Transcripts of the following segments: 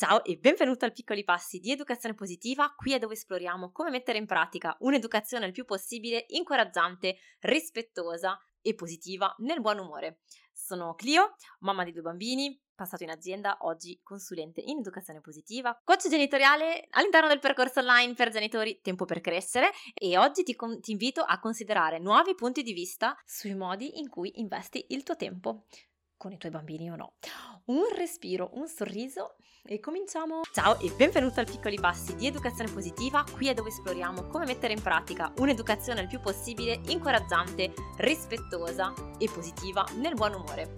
Ciao e benvenuto al Piccoli Passi di Educazione Positiva, qui è dove esploriamo come mettere in pratica un'educazione il più possibile incoraggiante, rispettosa e positiva nel buon umore. Sono Clio, mamma di due bambini, passato in azienda, oggi consulente in educazione positiva, coach genitoriale all'interno del percorso online per genitori Tempo per crescere e oggi ti, con- ti invito a considerare nuovi punti di vista sui modi in cui investi il tuo tempo con i tuoi bambini o no. Un respiro, un sorriso e cominciamo! Ciao e benvenuto al Piccoli Passi di Educazione Positiva, qui è dove esploriamo come mettere in pratica un'educazione il più possibile incoraggiante, rispettosa e positiva nel buon umore.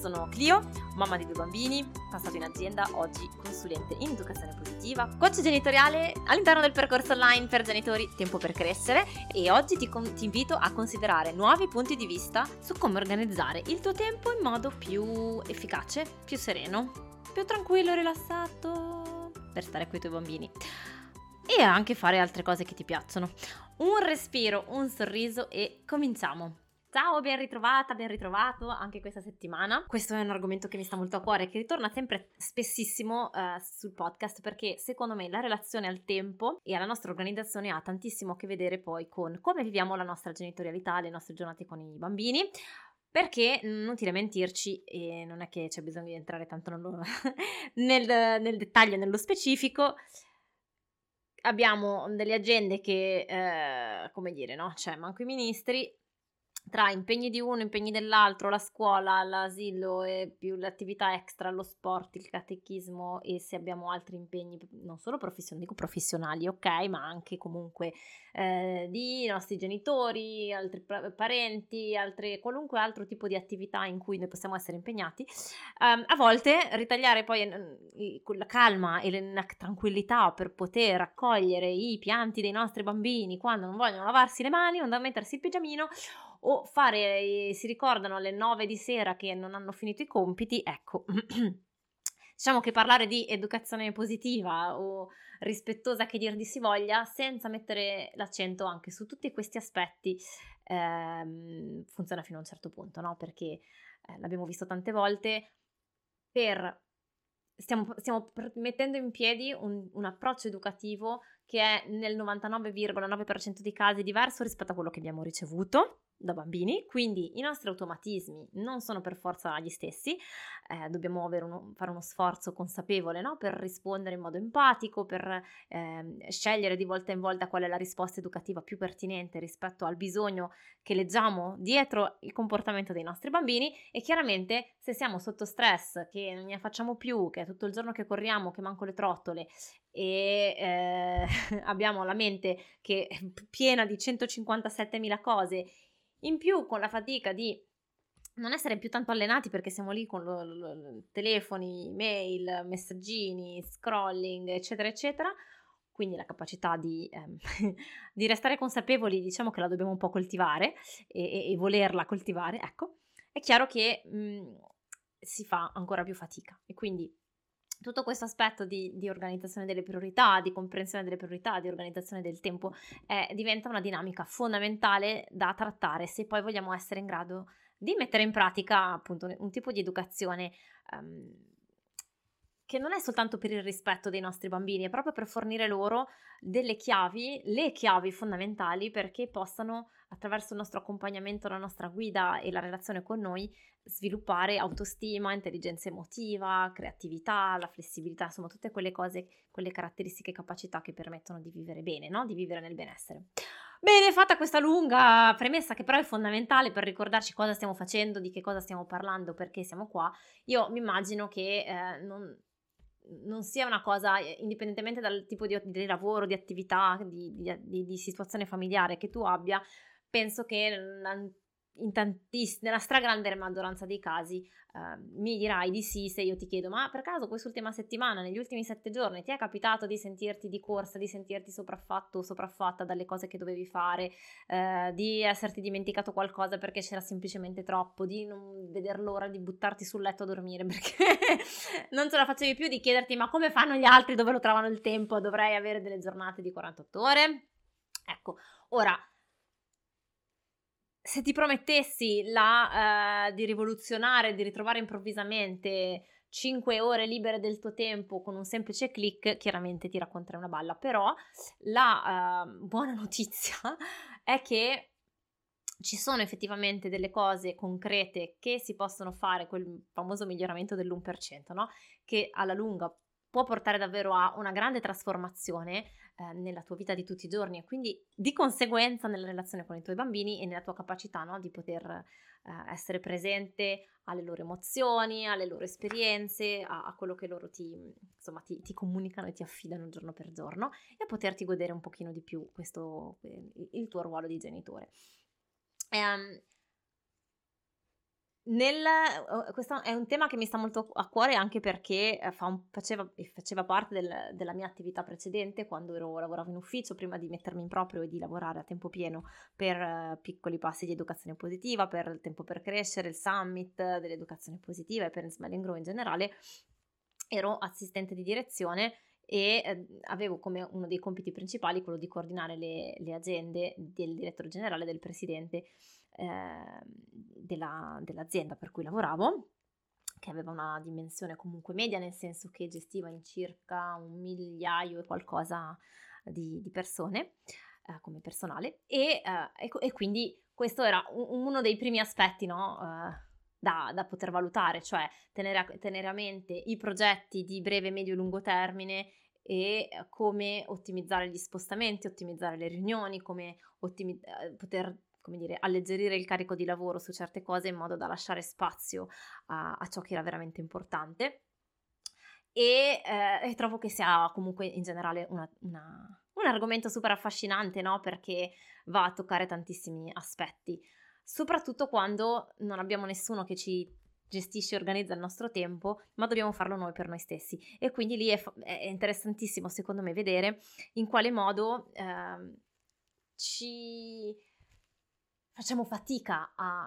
Sono Clio, mamma di due bambini, passato in azienda, oggi consulente in educazione positiva, coach genitoriale all'interno del percorso online per genitori Tempo per crescere e oggi ti, con- ti invito a considerare nuovi punti di vista su come organizzare il tuo tempo in modo più efficace, più sereno, più tranquillo rilassato per stare con i tuoi bambini e anche fare altre cose che ti piacciono. Un respiro, un sorriso e cominciamo. Ciao, ben ritrovata, ben ritrovato anche questa settimana. Questo è un argomento che mi sta molto a cuore, che ritorna sempre spessissimo uh, sul podcast perché secondo me la relazione al tempo e alla nostra organizzazione ha tantissimo a che vedere poi con come viviamo la nostra genitorialità, le nostre giornate con i bambini. Perché, inutile mentirci, e non è che c'è bisogno di entrare tanto nello, nel, nel dettaglio nello specifico, abbiamo delle agende che, eh, come dire, no? Cioè, manco i ministri, tra impegni di uno, impegni dell'altro, la scuola, l'asilo e più le attività extra, lo sport, il catechismo e se abbiamo altri impegni non solo professionali, dico professionali, ok, ma anche comunque eh, di nostri genitori, altri parenti, altre, qualunque altro tipo di attività in cui noi possiamo essere impegnati, um, a volte ritagliare poi eh, la calma e la tranquillità per poter accogliere i pianti dei nostri bambini quando non vogliono lavarsi le mani, non da mettersi il pigiamino o fare, si ricordano alle 9 di sera che non hanno finito i compiti, ecco. diciamo che parlare di educazione positiva o rispettosa che dir di si voglia, senza mettere l'accento anche su tutti questi aspetti, ehm, funziona fino a un certo punto, no? Perché eh, l'abbiamo visto tante volte, per, stiamo, stiamo mettendo in piedi un, un approccio educativo che è nel 99,9% dei casi diverso rispetto a quello che abbiamo ricevuto da bambini, quindi i nostri automatismi non sono per forza gli stessi, eh, dobbiamo uno, fare uno sforzo consapevole no? per rispondere in modo empatico, per eh, scegliere di volta in volta qual è la risposta educativa più pertinente rispetto al bisogno che leggiamo dietro il comportamento dei nostri bambini. E chiaramente se siamo sotto stress, che non ne facciamo più, che è tutto il giorno che corriamo, che manco le trottole e eh, abbiamo la mente che è piena di 157.000 cose in più, con la fatica di non essere più tanto allenati perché siamo lì con lo, lo, lo, telefoni, mail, messaggini, scrolling, eccetera, eccetera. Quindi la capacità di, ehm, di restare consapevoli, diciamo che la dobbiamo un po' coltivare e, e, e volerla coltivare, ecco. È chiaro che mh, mhmm, si fa ancora più fatica e quindi tutto questo aspetto di, di, organizzazione delle priorità, di comprensione delle priorità, di organizzazione del tempo eh, diventa una dinamica fondamentale da trattare se poi vogliamo essere in grado di mettere in pratica appunto un tipo di educazione um, che non è soltanto per il rispetto dei nostri bambini, è proprio per fornire loro delle chiavi, le chiavi fondamentali perché possano attraverso il nostro accompagnamento, la nostra guida e la relazione con noi, sviluppare autostima, intelligenza emotiva, creatività, la flessibilità, insomma tutte quelle cose, quelle caratteristiche e capacità che permettono di vivere bene, no? di vivere nel benessere. Bene, fatta questa lunga premessa che però è fondamentale per ricordarci cosa stiamo facendo, di che cosa stiamo parlando, perché siamo qua, io mi immagino che eh, non, non, sia una cosa, eh, indipendentemente dal tipo di, di lavoro, di attività, di, di, di situazione familiare che tu abbia, penso che tantiss- nella stragrande maggioranza dei casi uh, mi dirai di sì se io ti chiedo ma per caso quest'ultima settimana, negli ultimi sette giorni ti è capitato di sentirti di corsa, di sentirti sopraffatto o sopraffatta dalle cose che dovevi fare, uh, di esserti dimenticato qualcosa perché c'era semplicemente troppo, di non veder l'ora di buttarti sul letto a dormire? Perché non ce la facevi più di chiederti ma come fanno gli altri, dove lo trovano il tempo, dovrei avere delle giornate di 48 ore? Ecco, ora se ti promettessi la, uh, di rivoluzionare, di ritrovare improvvisamente 5 ore libere del tuo tempo con un semplice click, chiaramente ti racconterai una balla, però la uh, buona notizia è che ci sono effettivamente delle cose concrete che si possono fare, quel famoso miglioramento dell'1%, no? che alla lunga può portare davvero a una grande trasformazione eh, nella tua vita di tutti i giorni e quindi di conseguenza nella relazione con i tuoi bambini e nella tua capacità no, di poter eh, essere presente alle loro emozioni, alle loro esperienze, a, a quello che loro ti, insomma, ti, ti, comunicano e ti affidano giorno per giorno e a poterti godere un pochino di più questo, il tuo ruolo di genitore. Um, nel, uh, questo è un tema che mi sta molto a cuore anche perché uh, fa un, faceva, faceva, parte del, della mia attività precedente quando ero, lavoravo in ufficio prima di mettermi in proprio e di lavorare a tempo pieno per uh, piccoli passi di educazione positiva, per il tempo per crescere, il summit dell'educazione positiva e per il Smiling Grow in generale. Ero assistente di direzione e eh, avevo come uno dei compiti principali quello di coordinare le, le agende del direttore generale e del presidente eh, della, dell'azienda per cui lavoravo che aveva una dimensione comunque media, nel senso che gestiva in circa un migliaio e qualcosa di, di persone eh, come personale. E, eh, e, e, quindi questo era uno dei primi aspetti no, eh, da, da, poter valutare, cioè tenere a, tenere a mente i progetti di breve, medio e lungo termine e come ottimizzare gli spostamenti, ottimizzare le riunioni, come ottimi- eh, poter come dire, alleggerire il carico di lavoro su certe cose in modo da lasciare spazio a, a ciò che era veramente importante. E, eh, e, trovo che sia comunque in generale una, una, un argomento super affascinante, no? Perché va a toccare tantissimi aspetti, soprattutto quando non abbiamo nessuno che ci gestisce e organizza il nostro tempo, ma dobbiamo farlo noi per noi stessi. E quindi lì è, è interessantissimo, secondo me, vedere in quale modo eh, ci facciamo fatica a,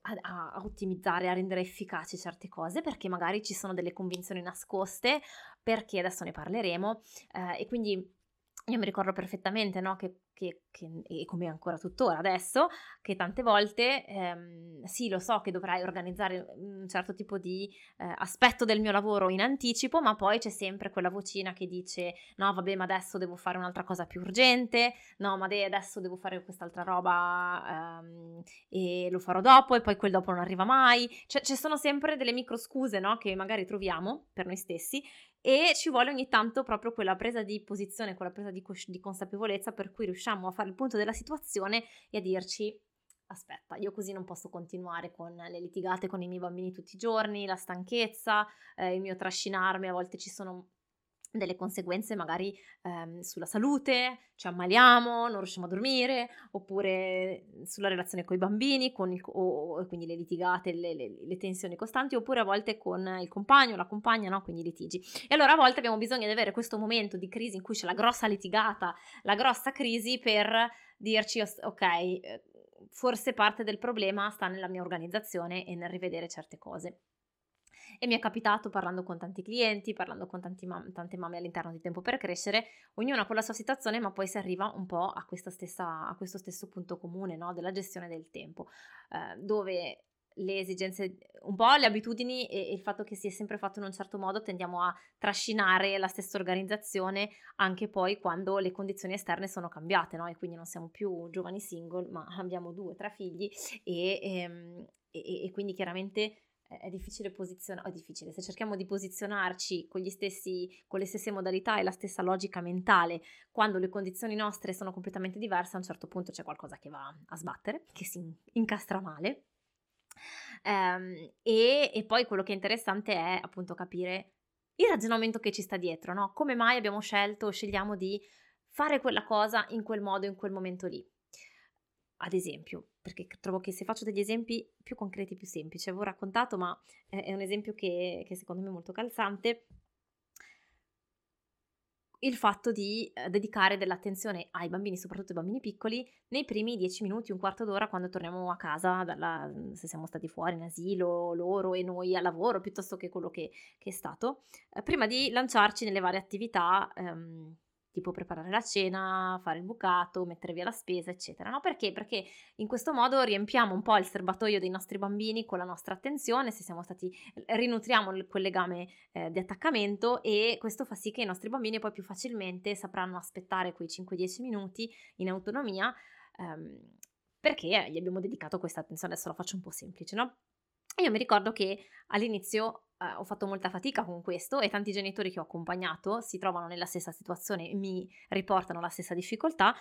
a, a, ottimizzare, a rendere efficaci certe cose, perché magari ci sono delle convinzioni nascoste, perché adesso ne parleremo, eh, e quindi io mi ricordo perfettamente no, che che, che, e come ancora tuttora adesso, che tante volte ehm, sì, lo so che dovrai organizzare un certo tipo di eh, aspetto del mio lavoro in anticipo, ma poi c'è sempre quella vocina che dice: No, vabbè, ma adesso devo fare un'altra cosa più urgente, no, ma adesso devo fare quest'altra roba ehm, e lo farò dopo, e poi quel dopo non arriva mai. Cioè, ci sono sempre delle micro scuse no, che magari troviamo per noi stessi e ci vuole ogni tanto proprio quella presa di posizione, quella presa di, cos- di consapevolezza per cui riusciamo a fare il punto della situazione e a dirci aspetta, io così non posso continuare con le litigate con i miei bambini tutti i giorni, la stanchezza, eh, il mio trascinarmi, a volte ci sono delle conseguenze magari ehm, sulla salute, ci ammaliamo, non riusciamo a dormire, oppure sulla relazione con i bambini, con il, o, o, quindi le litigate, le, le, le, tensioni costanti, oppure a volte con il compagno, la compagna, no? quindi litigi. E allora a volte abbiamo bisogno di avere questo momento di crisi in cui c'è la grossa litigata, la grossa crisi per dirci ok, eh, forse parte del problema sta nella mia organizzazione e nel rivedere certe cose e mi è capitato parlando con tanti clienti, parlando con mam- tante mamme all'interno di Tempo per Crescere, ognuna con la sua situazione, ma poi si arriva un po' a, stessa, a questo stesso punto comune no? della gestione del tempo, eh, dove le esigenze, un po' le abitudini e, il fatto che si è sempre fatto in un certo modo, tendiamo a trascinare la stessa organizzazione anche poi quando le condizioni esterne sono cambiate, no? E quindi non siamo più giovani single, ma abbiamo due, tre figli e, ehm, e, e quindi chiaramente è difficile posizionare, è difficile, se cerchiamo di posizionarci con, stessi, con, le stesse modalità e la stessa logica mentale, quando le condizioni nostre sono completamente diverse, a un certo punto c'è qualcosa che va a sbattere, che si incastra male. Um, e, e, poi quello che è interessante è appunto capire il ragionamento che ci sta dietro, no? Come mai abbiamo scelto o scegliamo di fare quella cosa in quel modo, in quel momento lì. Ad esempio, perché trovo che se faccio degli esempi più concreti, più semplici, avevo raccontato, ma è, un esempio che, che secondo me è molto calzante, il fatto di eh, dedicare dell'attenzione ai bambini, soprattutto ai bambini piccoli, nei primi dieci minuti, un quarto d'ora quando torniamo a casa, dalla, se siamo stati fuori in asilo, loro e noi al lavoro, piuttosto che quello che, che è stato, eh, prima di lanciarci nelle varie attività ehm, tipo preparare la cena, fare il bucato, mettere via la spesa, eccetera. No? Perché? Perché in questo modo riempiamo un po' il serbatoio dei nostri bambini con la nostra attenzione, se siamo stati, rinutriamo quel legame eh, di attaccamento e questo fa sì che i nostri bambini poi più facilmente sapranno aspettare quei 5-10 minuti in autonomia ehm, perché gli abbiamo dedicato questa attenzione. Adesso la faccio un po' semplice, no? io mi ricordo che all'inizio eh, ho fatto molta fatica con questo e tanti genitori che ho accompagnato si trovano nella stessa situazione e mi riportano la stessa difficoltà.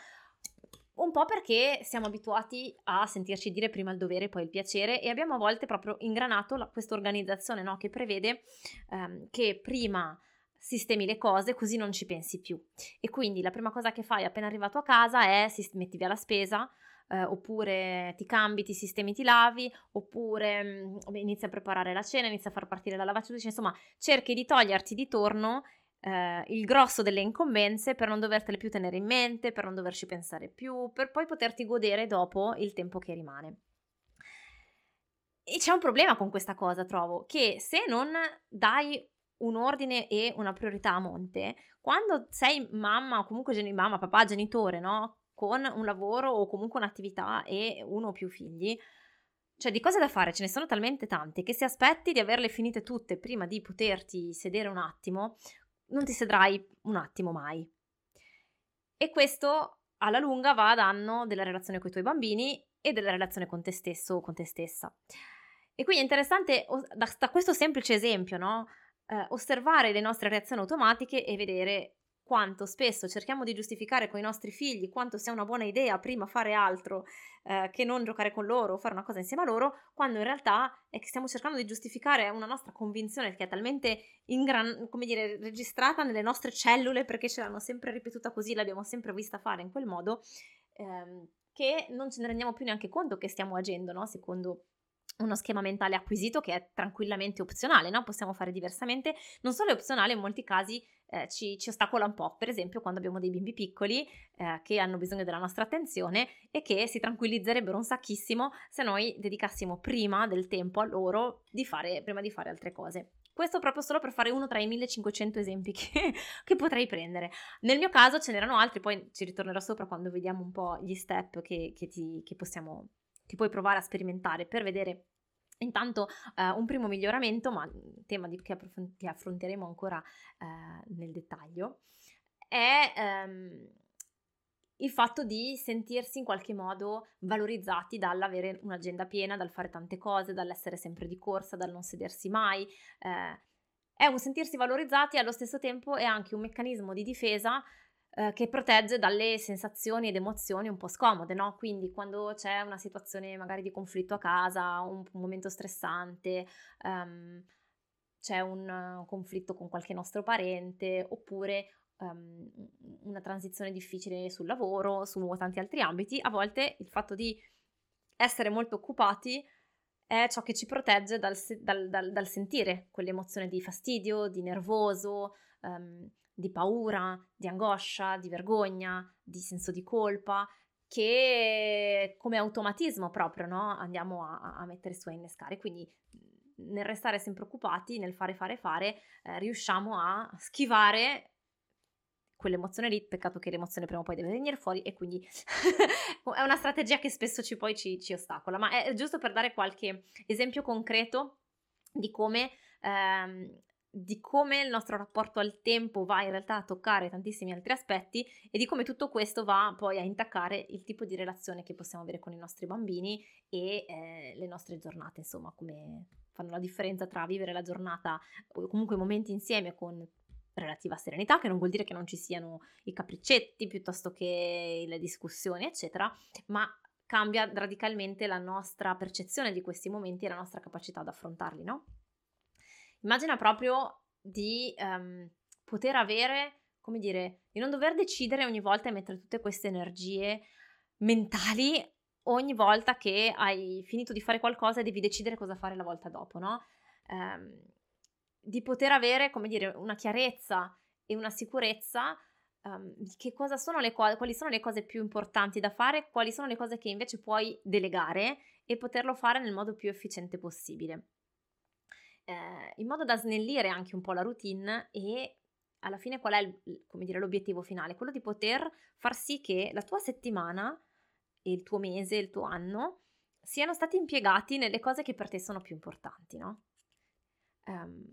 Un po' perché siamo abituati a sentirci dire prima il dovere e poi il piacere e abbiamo a volte proprio ingranato questa organizzazione no? che prevede ehm, che prima sistemi le cose così non ci pensi più. E quindi la prima cosa che fai appena arrivato a casa è metti via la spesa, eh, oppure ti cambi, ti sistemi, ti lavi, oppure mh, mm, inizi a preparare la cena, inizi a far partire la lavatrice, insomma cerchi di toglierti di torno eh, il grosso delle incombenze per non dovertele più tenere in mente, per non doverci pensare più, per poi poterti godere dopo il tempo che rimane. E c'è un problema con questa cosa, trovo, che se non dai un ordine e una priorità a monte, quando sei mamma o comunque gen- mamma, papà, genitore, no? Con un lavoro o comunque un'attività e uno o più figli, cioè di cose da fare ce ne sono talmente tante che se aspetti di averle finite tutte prima di poterti sedere un attimo, non ti sedrai un attimo mai. E questo alla lunga va a danno della relazione con i tuoi bambini e della relazione con te stesso o con te stessa. E quindi è interessante da, questo semplice esempio, no? Eh, osservare le nostre reazioni automatiche e vedere quanto spesso cerchiamo di giustificare con i nostri figli quanto sia una buona idea prima fare altro eh, che non giocare con loro o fare una cosa insieme a loro, quando in realtà è che stiamo cercando di giustificare una nostra convinzione che è talmente ingran- come dire, registrata nelle nostre cellule perché ce l'hanno sempre ripetuta così, l'abbiamo sempre vista fare in quel modo, ehm, che non ce ne rendiamo più neanche conto che stiamo agendo, no? secondo uno schema mentale acquisito che è tranquillamente opzionale, no? possiamo fare diversamente, non solo è opzionale, in molti casi eh, ci, ci, ostacola un po', per esempio quando abbiamo dei bimbi piccoli eh, che hanno bisogno della nostra attenzione e che si tranquillizzerebbero un sacchissimo se noi dedicassimo prima del tempo a loro di fare, prima di fare altre cose. Questo proprio solo per fare uno tra i 1500 esempi che, che, potrei prendere. Nel mio caso ce n'erano altri, poi ci ritornerò sopra quando vediamo un po' gli step che, che, ti, che possiamo che puoi provare a sperimentare per vedere Intanto eh, un primo miglioramento, ma tema di, che, approf- che, affronteremo ancora eh, nel dettaglio, è ehm, il fatto di sentirsi in qualche modo valorizzati dall'avere un'agenda piena, dal fare tante cose, dall'essere sempre di corsa, dal non sedersi mai. Eh, è un sentirsi valorizzati e allo stesso tempo è anche un meccanismo di difesa eh, che protegge dalle sensazioni ed emozioni un po' scomode, no? Quindi quando c'è una situazione magari di conflitto a casa, un, un momento stressante, um, c'è un uh, conflitto con qualche nostro parente, oppure um, una transizione difficile sul lavoro, su tanti altri ambiti, a volte il fatto di essere molto occupati è ciò che ci protegge dal, dal, dal, dal sentire quell'emozione di fastidio, di nervoso, um, di paura, di angoscia, di vergogna, di senso di colpa, che come automatismo proprio no? andiamo a, a, mettere su a innescare. Quindi nel restare sempre occupati, nel fare, fare, fare, eh, riusciamo a schivare quell'emozione lì, peccato che l'emozione prima o poi deve venire fuori e quindi è una strategia che spesso ci, poi ci, ci ostacola, ma è giusto per dare qualche esempio concreto di come ehm, di come il nostro rapporto al tempo va in realtà a toccare tantissimi altri aspetti e di come tutto questo va poi a intaccare il tipo di relazione che possiamo avere con i nostri bambini e eh, le nostre giornate, insomma, come fanno la differenza tra vivere la giornata o comunque momenti insieme con relativa serenità, che non vuol dire che non ci siano i capriccetti piuttosto che le discussioni, eccetera, ma cambia radicalmente la nostra percezione di questi momenti e la nostra capacità ad affrontarli, no? Immagina proprio di um, poter avere, come dire, di non dover decidere ogni volta e mettere tutte queste energie mentali ogni volta che hai finito di fare qualcosa e devi decidere cosa fare la volta dopo, no? Um, di poter avere, come dire, una chiarezza e una sicurezza um, di che cosa sono le cose, quali sono le cose più importanti da fare, quali sono le cose che invece puoi delegare e poterlo fare nel modo più efficiente possibile eh, in modo da snellire anche un po' la routine e alla fine qual è il, dire, l'obiettivo finale? Quello di poter far sì che la tua settimana, il tuo mese, il tuo anno siano stati impiegati nelle cose che per te sono più importanti, no? Um,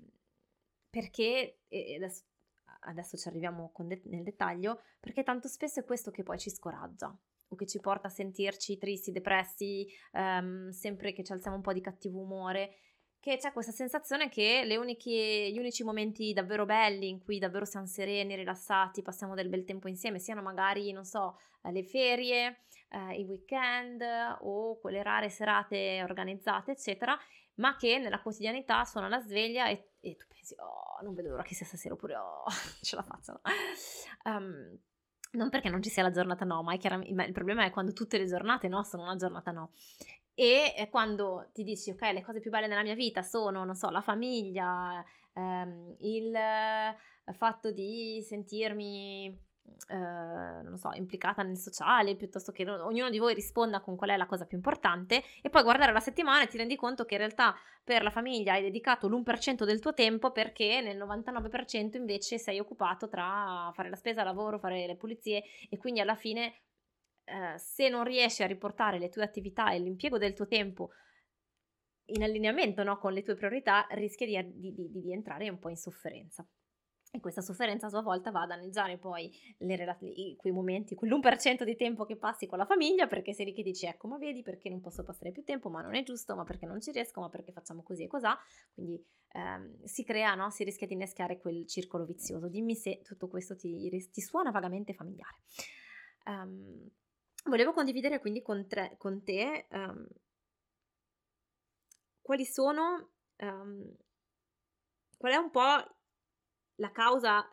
perché, adesso, adesso, ci arriviamo de- nel dettaglio, perché tanto spesso è questo che poi ci scoraggia o che ci porta a sentirci tristi, depressi, um, sempre che ci alziamo un po' di cattivo umore che c'è questa sensazione che uniche, gli unici momenti davvero belli in cui davvero siamo sereni, rilassati, passiamo del bel tempo insieme, siano magari, non so, le ferie, eh, i weekend o quelle rare serate organizzate, eccetera, ma che nella quotidianità suona la sveglia e, e tu pensi, oh, non vedo l'ora che sia stasera oppure, oh, ce la faccio. Um, non perché non ci sia la giornata no, ma, ma il problema è quando tutte le giornate no sono una giornata no. E quando ti dici, ok, le cose più belle nella mia vita sono, non so, la famiglia, ehm, il fatto di sentirmi eh, non so, implicata nel sociale, piuttosto che ognuno di voi risponda con qual è la cosa più importante e poi guardare la settimana e ti rendi conto che in realtà per la famiglia hai dedicato l'1% del tuo tempo perché nel 99% invece sei occupato tra fare la spesa, lavoro, fare le pulizie e quindi alla fine eh, se non riesci a riportare le tue attività e l'impiego del tuo tempo in allineamento no, con le tue priorità, rischi di, di, di, entrare un po' in sofferenza. E questa sofferenza a sua volta va a danneggiare poi le, quei momenti, quell'1% di tempo che passi con la famiglia, perché sei lì che dici, ecco, ma vedi perché non posso passare più tempo, ma non è giusto, ma perché non ci riesco, ma perché facciamo così e cos'ha. Quindi ehm, si crea, no? si rischia di innescare quel circolo vizioso. Dimmi se tutto questo ti, ti suona vagamente familiare. Um, volevo condividere quindi con, tre, con te um, quali sono, um, qual è un po' la causa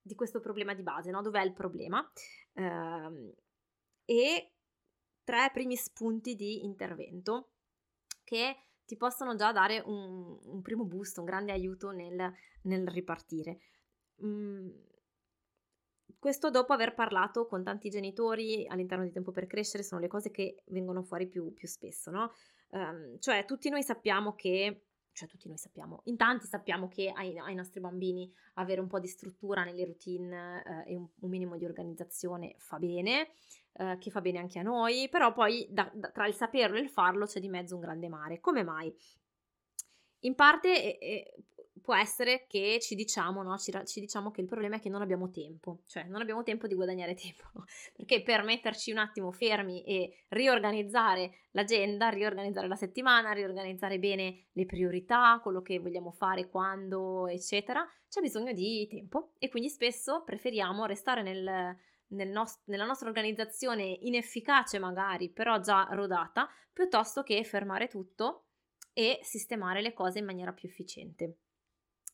di questo problema di base, no? Dov'è il problema? Um, e tre primi spunti di intervento che ti possono già dare un, un primo boost, un grande aiuto nel, nel ripartire. Mm, questo dopo aver parlato con tanti genitori all'interno di Tempo per Crescere, sono le cose che vengono fuori più, più spesso, no? Um, cioè, tutti noi sappiamo che, cioè tutti noi sappiamo, in tanti sappiamo che ai, ai nostri bambini avere un po' di struttura nelle routine uh, e un, un, minimo di organizzazione fa bene, uh, che fa bene anche a noi, però poi da, da, tra il saperlo e il farlo c'è di mezzo un grande mare. Come mai? In parte eh, può essere che ci diciamo, no? ci, ci, diciamo che il problema è che non abbiamo tempo, cioè non abbiamo tempo di guadagnare tempo, perché per metterci un attimo fermi e riorganizzare l'agenda, riorganizzare la settimana, riorganizzare bene le priorità, quello che vogliamo fare, quando, eccetera, c'è bisogno di tempo e quindi spesso preferiamo restare nel, nel nost- nella nostra organizzazione inefficace magari, però già rodata, piuttosto che fermare tutto e sistemare le cose in maniera più efficiente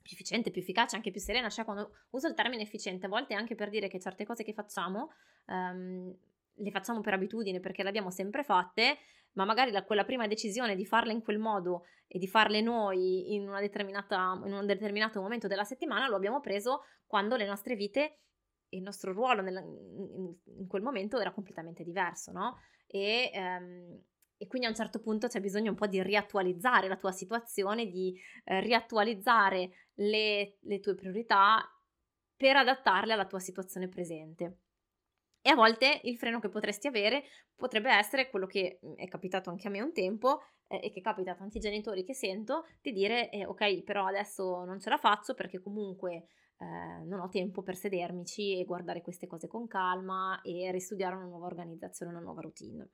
più efficiente, più efficace, anche più serena, cioè quando uso il termine efficiente, a volte anche per dire che certe cose che facciamo um, le facciamo per abitudine perché le abbiamo sempre fatte, ma magari la, quella prima decisione di farle in quel modo e di farle noi in, in un determinato momento della settimana lo abbiamo preso quando le nostre vite e il nostro ruolo nella, in, in, quel momento era completamente diverso, no? E, um, e quindi a un certo punto c'è bisogno un po' di riattualizzare la tua situazione, di eh, riattualizzare le, le tue priorità per adattarle alla tua situazione presente. E a volte il freno che potresti avere potrebbe essere quello che mm, è capitato anche a me un tempo eh, e che capita a tanti genitori che sento, di dire eh, ok, però adesso non ce la faccio perché comunque eh, non ho tempo per sedermici e guardare queste cose con calma e ristudiare una nuova organizzazione, una nuova routine.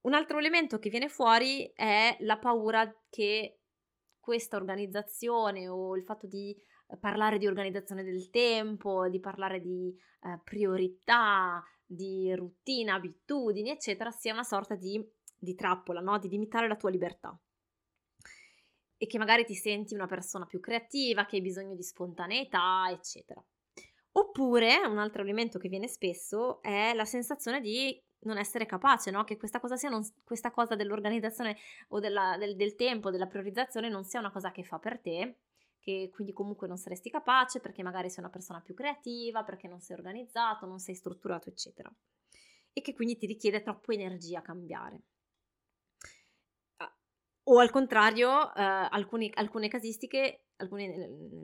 Un altro elemento che viene fuori è la paura che questa organizzazione o il fatto di eh, parlare di organizzazione del tempo, di parlare di eh, priorità, di routine, abitudini, eccetera, sia una sorta di, di trappola, no? di limitare la tua libertà. E che magari ti senti una persona più creativa, che hai bisogno di spontaneità, eccetera. Oppure un altro elemento che viene spesso è la sensazione di non essere capace, no? che questa cosa, non, questa cosa dell'organizzazione o della, del, del tempo, della priorizzazione non sia una cosa che fa per te, che quindi comunque non saresti capace perché magari sei una persona più creativa, perché non sei organizzato, non sei strutturato, eccetera. E che quindi ti richiede troppo energia a cambiare. O al contrario, eh, alcuni, alcune casistiche, alcuni,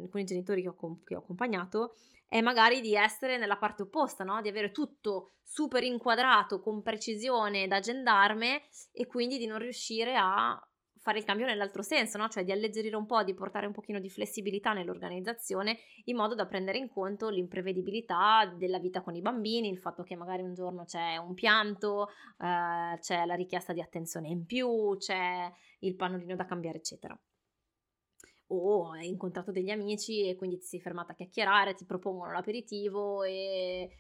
alcuni genitori che ho, che ho, accompagnato, è magari di essere nella parte opposta, no? di avere tutto super inquadrato con precisione da gendarme e quindi di non riuscire a fare il cambio nell'altro senso, no? cioè di alleggerire un po', di portare un pochino di flessibilità nell'organizzazione in modo da prendere in conto l'imprevedibilità della vita con i bambini, il fatto che magari un giorno c'è un pianto, eh, c'è la richiesta di attenzione in più, c'è il pannolino da cambiare, eccetera o hai incontrato degli amici e quindi ti sei fermata a chiacchierare, ti propongono l'aperitivo e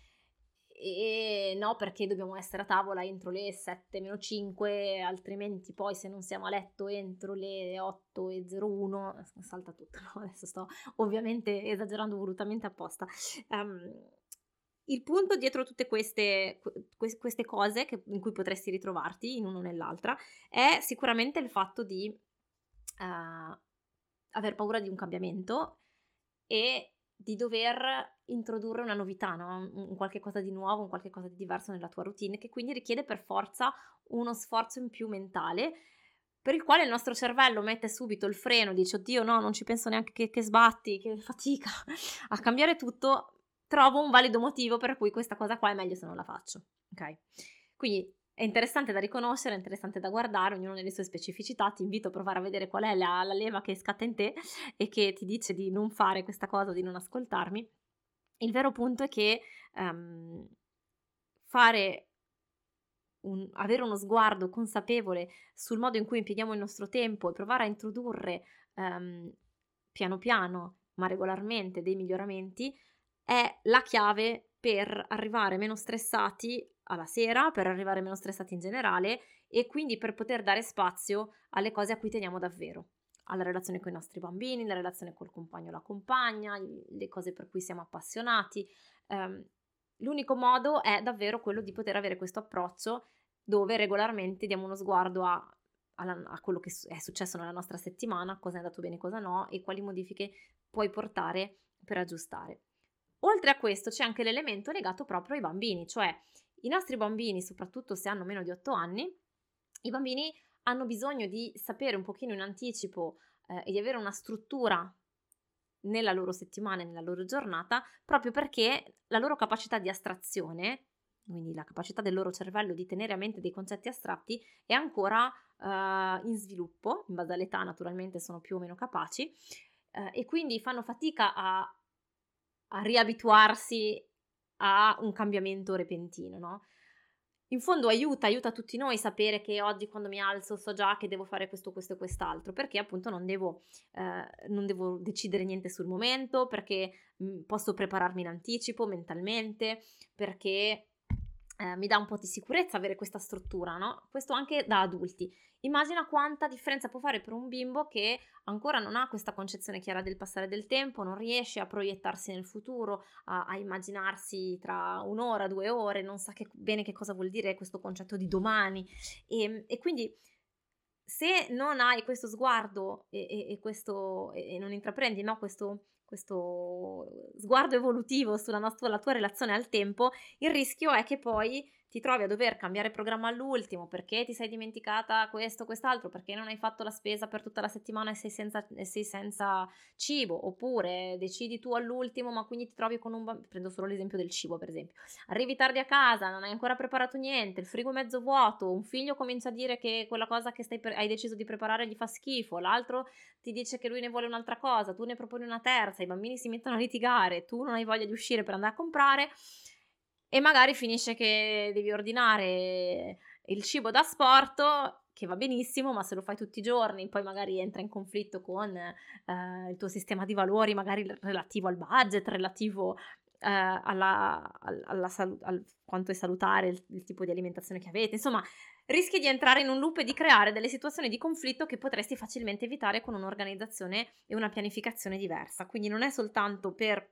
e no perché dobbiamo essere a tavola entro le 7 meno 5 altrimenti poi se non siamo a letto entro le 8 e 01 salta tutto no? adesso sto ovviamente esagerando volutamente apposta um, il punto dietro tutte queste, queste cose che, in cui potresti ritrovarti in uno o nell'altra è sicuramente il fatto di uh, aver paura di un cambiamento e di dover introdurre una novità, no? un qualche cosa di nuovo, un qualche cosa di diverso nella tua routine, che quindi richiede per forza uno sforzo in più mentale, per il quale il nostro cervello mette subito il freno, dice oddio no, non ci penso neanche che, che sbatti, che fatica a cambiare tutto, trovo un valido motivo per cui questa cosa qua è meglio se non la faccio, ok? Quindi è interessante da riconoscere, è interessante da guardare, ognuno nelle sue specificità. Ti invito a provare a vedere qual è la, la leva che scatta in te e che ti dice di non fare questa cosa, di non ascoltarmi. Il vero punto è che um, fare un, avere uno sguardo consapevole sul modo in cui impieghiamo il nostro tempo e provare a introdurre um, piano piano, ma regolarmente, dei miglioramenti è la chiave per arrivare meno stressati alla sera, per arrivare meno stressati in generale e quindi per poter dare spazio alle cose a cui teniamo davvero, alla relazione con i nostri bambini, la relazione col compagno o la compagna, le cose per cui siamo appassionati. Um, l'unico modo è davvero quello di poter avere questo approccio dove regolarmente diamo uno sguardo a, a, a quello che è successo nella nostra settimana, cosa è andato bene, cosa no e quali modifiche puoi portare per aggiustare. Oltre a questo c'è anche l'elemento legato proprio ai bambini, cioè i nostri bambini, soprattutto se hanno meno di 8 anni, i bambini hanno bisogno di sapere un pochino in anticipo eh, e di avere una struttura nella loro settimana e nella loro giornata, proprio perché la loro capacità di astrazione, quindi la capacità del loro cervello di tenere a mente dei concetti astratti, è ancora uh, in sviluppo, in base all'età naturalmente sono più o meno capaci, uh, e quindi fanno fatica a, a riabituarsi a un cambiamento repentino, no? In fondo aiuta, aiuta tutti noi sapere che oggi quando mi alzo so già che devo fare questo, questo e quest'altro, perché appunto non devo, eh, non devo decidere niente sul momento, perché mh, mm, posso prepararmi in anticipo mentalmente, perché eh, mi dà un po' di sicurezza avere questa struttura, no? Questo anche da adulti. Immagina quanta differenza può fare per un bimbo che ancora non ha questa concezione chiara del passare del tempo, non riesce a proiettarsi nel futuro, a, a immaginarsi tra un'ora, due ore, non sa che, bene che cosa vuol dire questo concetto di domani. E, e quindi se non hai questo sguardo e, e, e questo, e non intraprendi no, questo questo sguardo evolutivo sulla, nostra, sulla tua relazione al tempo, il rischio è che poi ti trovi a dover cambiare programma all'ultimo perché ti sei dimenticata questo, quest'altro, perché non hai fatto la spesa per tutta la settimana e sei senza, e sei senza cibo, oppure decidi tu all'ultimo ma quindi ti trovi con un bambino, prendo solo l'esempio del cibo per esempio, arrivi tardi a casa, non hai ancora preparato niente, il frigo è mezzo vuoto, un figlio comincia a dire che quella cosa che per- hai deciso di preparare gli fa schifo, l'altro ti dice che lui ne vuole un'altra cosa, tu ne proponi una terza, i bambini si mettono a litigare, tu non hai voglia di uscire per andare a comprare e magari finisce che devi ordinare il cibo da sport che va benissimo, ma se lo fai tutti i giorni, poi magari entra in conflitto con eh, il tuo sistema di valori, magari relativo al budget, relativo eh, alla, alla salu- al quanto è salutare il, il, tipo di alimentazione che avete, insomma, rischi di entrare in un loop e di creare delle situazioni di conflitto che potresti facilmente evitare con un'organizzazione e una pianificazione diversa. Quindi non è soltanto per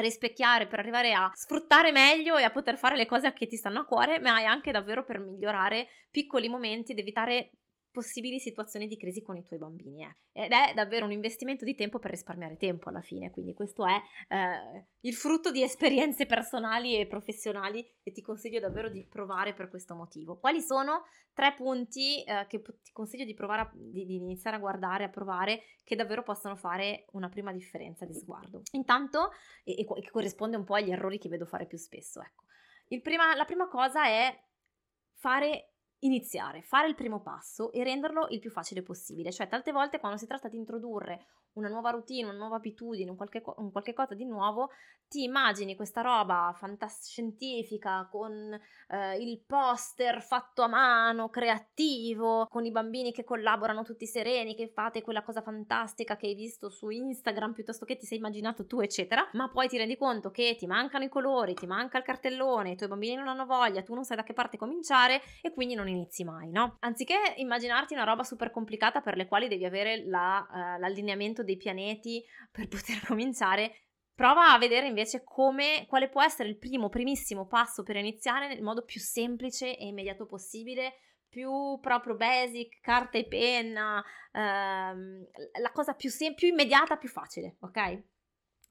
rispecchiare, per arrivare a sfruttare meglio e a poter fare le cose che ti stanno a cuore, ma è anche davvero per migliorare piccoli momenti ed evitare possibili situazioni di crisi con i tuoi bambini. Eh. Ed è davvero un investimento di tempo per risparmiare tempo alla fine, quindi questo è eh, il frutto di esperienze personali e professionali che ti consiglio davvero di provare per questo motivo. Quali sono tre punti eh, che ti consiglio di provare a, di, di, iniziare a guardare, a provare, che davvero possono fare una prima differenza di sguardo? Intanto, e, e che corrisponde un po' agli errori che vedo fare più spesso, ecco. Prima, la prima cosa è fare iniziare, fare il primo passo e renderlo il più facile possibile. Cioè, tante volte quando si tratta di introdurre una nuova routine, una nuova abitudine, un qualche, un qualche cosa di nuovo, ti immagini questa roba fantascientifica con eh, il poster fatto a mano, creativo, con i bambini che collaborano tutti sereni, che fate quella cosa fantastica che hai visto su Instagram piuttosto che ti sei immaginato tu, eccetera, ma poi ti rendi conto che ti mancano i colori, ti manca il cartellone, i tuoi bambini non hanno voglia, tu non sai da che parte cominciare e quindi non inizi mai, no? Anziché immaginarti una roba super complicata per le quali devi avere la, uh, l'allineamento dei pianeti per poter cominciare, prova a vedere invece come, quale può essere il primo, primissimo passo per iniziare nel modo più semplice e immediato possibile, più proprio basic, carta e penna, ehm, la cosa più, sem- più immediata, più facile, ok?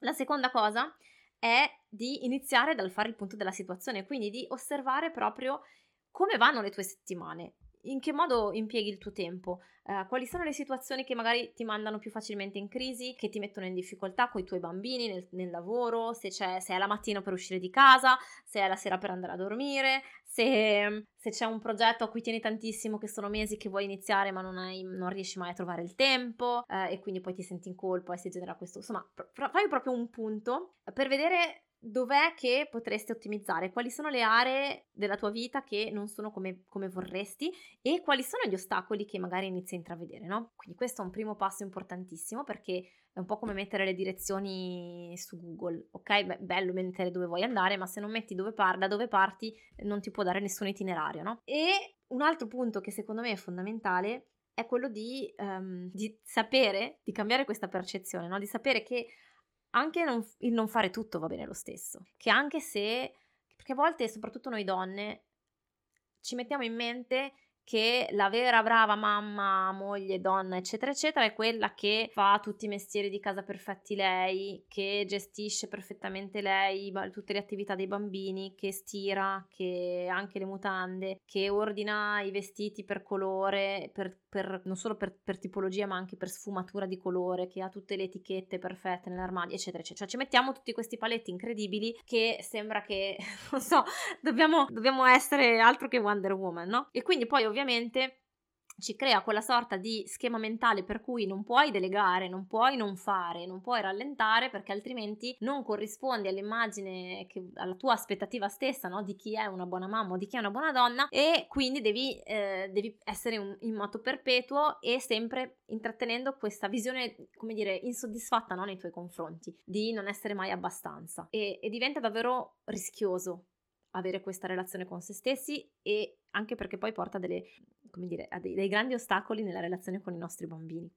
La seconda cosa è di iniziare dal fare il punto della situazione, quindi di osservare proprio come vanno le tue settimane, in che modo impieghi il tuo tempo? Uh, quali sono le situazioni che magari ti mandano più facilmente in crisi, che ti mettono in difficoltà con i tuoi bambini nel, nel lavoro, se, se, è la mattina per uscire di casa, se è la sera per andare a dormire, se, se, c'è un progetto a cui tieni tantissimo che sono mesi che vuoi iniziare ma non, hai, non riesci mai a trovare il tempo uh, e quindi poi ti senti in colpa e si genera questo. Insomma, pro- fai proprio un punto per vedere dov'è che potresti ottimizzare, quali sono le aree della tua vita che non sono come, come, vorresti e quali sono gli ostacoli che magari inizi a intravedere, no? Quindi questo è un primo passo importantissimo perché è un po' come mettere le direzioni su Google, ok? Beh, bello mettere dove vuoi andare, ma se non metti dove par- da dove parti non ti può dare nessun itinerario, no? E un altro punto che secondo me è fondamentale è quello di, um, di sapere, di cambiare questa percezione, no? Di sapere che anche non, il non fare tutto va bene lo stesso. Che anche se, perché a volte, soprattutto noi donne, ci mettiamo in mente che la vera brava mamma, moglie, donna, eccetera, eccetera, è quella che fa tutti i mestieri di casa perfetti lei, che gestisce perfettamente lei tutte le attività dei bambini, che stira, che anche le mutande, che ordina i vestiti per colore, per, per, non solo per, per, tipologia, ma anche per sfumatura di colore, che ha tutte le etichette perfette nell'armadio, eccetera, eccetera. Cioè ci mettiamo tutti questi paletti incredibili che sembra che, non so, dobbiamo, dobbiamo essere altro che Wonder Woman, no? E quindi poi ovviamente ci crea quella sorta di schema mentale per cui non puoi delegare, non puoi non fare, non puoi rallentare perché altrimenti non corrispondi all'immagine, che, alla tua aspettativa stessa no? di chi è una buona mamma o di chi è una buona donna e quindi devi, eh, devi essere un, in moto perpetuo e sempre intrattenendo questa visione, come dire, insoddisfatta no? nei tuoi confronti, di non essere mai abbastanza e, e diventa davvero rischioso avere questa relazione con se stessi e anche perché poi porta delle, dire, a dei, dei grandi ostacoli nella relazione con i nostri bambini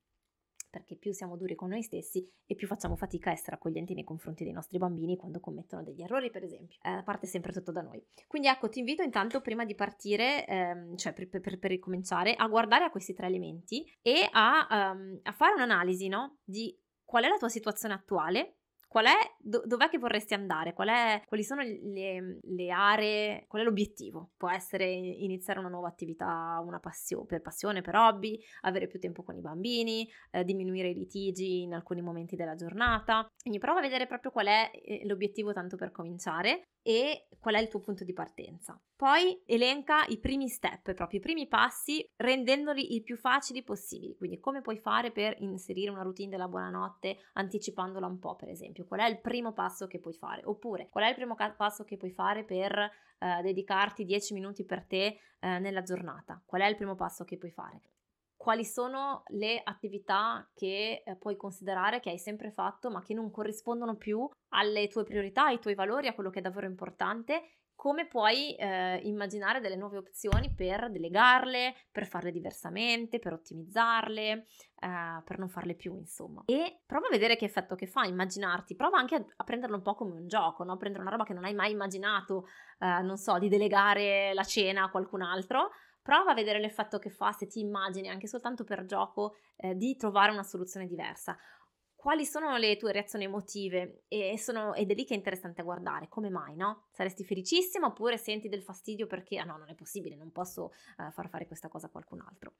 perché più siamo duri con noi stessi e più facciamo fatica a essere accoglienti nei confronti dei nostri bambini quando commettono degli errori, per esempio. Eh, parte sempre tutto da noi. Quindi ecco, ti invito intanto prima di partire, ehm, cioè per, per, per, ricominciare, a guardare a questi tre elementi e a, um, a fare un'analisi no? di qual è la tua situazione attuale, Qual è, do, dov'è che vorresti andare? Qual è, quali sono le, le, aree, qual è l'obiettivo? Può essere iniziare una nuova attività, una passione, per passione, per hobby, avere più tempo con i bambini, eh, diminuire i litigi in alcuni momenti della giornata. Quindi prova a vedere proprio qual è eh, l'obiettivo tanto per cominciare e qual è il tuo punto di partenza. Poi elenca i primi step, proprio i primi passi, rendendoli i più facili possibili. Quindi come puoi fare per inserire una routine della buonanotte anticipandola un po', per esempio. Qual è il primo passo che puoi fare? Oppure qual è il primo ca- passo che puoi fare per eh, dedicarti 10 minuti per te eh, nella giornata? Qual è il primo passo che puoi fare? quali sono le attività che eh, puoi considerare che hai sempre fatto ma che non corrispondono più alle tue priorità, ai tuoi valori, a quello che è davvero importante come puoi eh, immaginare delle nuove opzioni per delegarle, per farle diversamente, per ottimizzarle, eh, per non farle più, insomma. E prova a vedere che effetto che fa, immaginarti, prova anche a, a prenderlo un po' come un gioco, no? Prendere una roba che non hai mai immaginato, eh, non so, di delegare la cena a qualcun altro, prova a vedere l'effetto che fa se ti immagini anche soltanto per gioco eh, di trovare una soluzione diversa quali sono le tue reazioni emotive e sono, ed è lì che è interessante guardare, come mai, no? Saresti felicissima oppure senti del fastidio perché, ah no, non è possibile, non posso uh, far fare questa cosa a qualcun altro.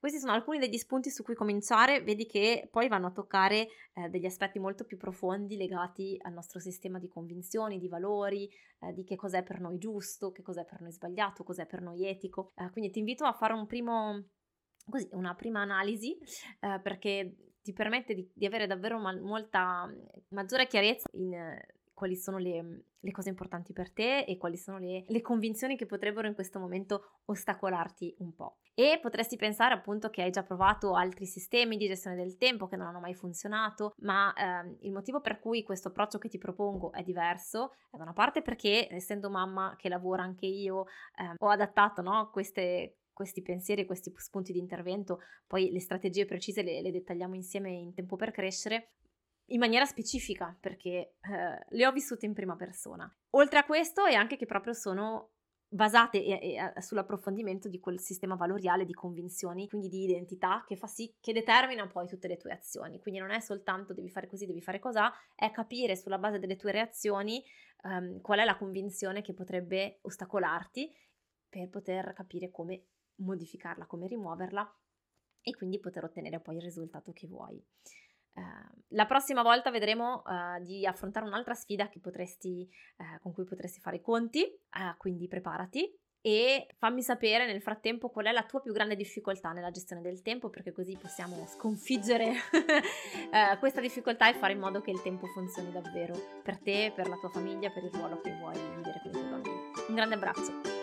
Questi sono alcuni degli spunti su cui cominciare, vedi che poi vanno a toccare eh, degli aspetti molto più profondi legati al nostro sistema di convinzioni, di valori, eh, di che cos'è per noi giusto, che cos'è per noi sbagliato, cos'è per noi etico. Eh, quindi ti invito a fare un primo così, una prima analisi eh, perché ti permette di, di avere davvero ma- molta maggiore chiarezza in eh, quali sono le, le, cose importanti per te e quali sono le, le, convinzioni che potrebbero in questo momento ostacolarti un po'. E potresti pensare appunto che hai già provato altri sistemi di gestione del tempo che non hanno mai funzionato, ma ehm, il motivo per cui questo approccio che ti propongo è diverso è da una parte perché essendo mamma che lavora anche io eh, ho adattato no, queste questi pensieri, questi spunti di intervento, poi le strategie precise le, le dettagliamo insieme in tempo per crescere, in maniera specifica, perché eh, le ho vissute in prima persona. Oltre a questo è anche che proprio sono basate e, e, sull'approfondimento di quel sistema valoriale di convinzioni, quindi di identità, che fa sì che determina poi tutte le tue azioni. Quindi non è soltanto devi fare così, devi fare così, è capire sulla base delle tue reazioni um, qual è la convinzione che potrebbe ostacolarti per poter capire come modificarla, come rimuoverla e quindi poter ottenere poi il risultato che vuoi. Uh, la prossima volta vedremo uh, di affrontare un'altra sfida potresti, uh, con cui potresti fare i conti, quindi preparati e fammi sapere nel frattempo qual è la tua più grande difficoltà nella gestione del tempo perché così possiamo sconfiggere questa difficoltà e fare in modo che il tempo funzioni davvero per te, per la tua famiglia, per il ruolo che vuoi vivere con i tuoi bambini. Un grande abbraccio!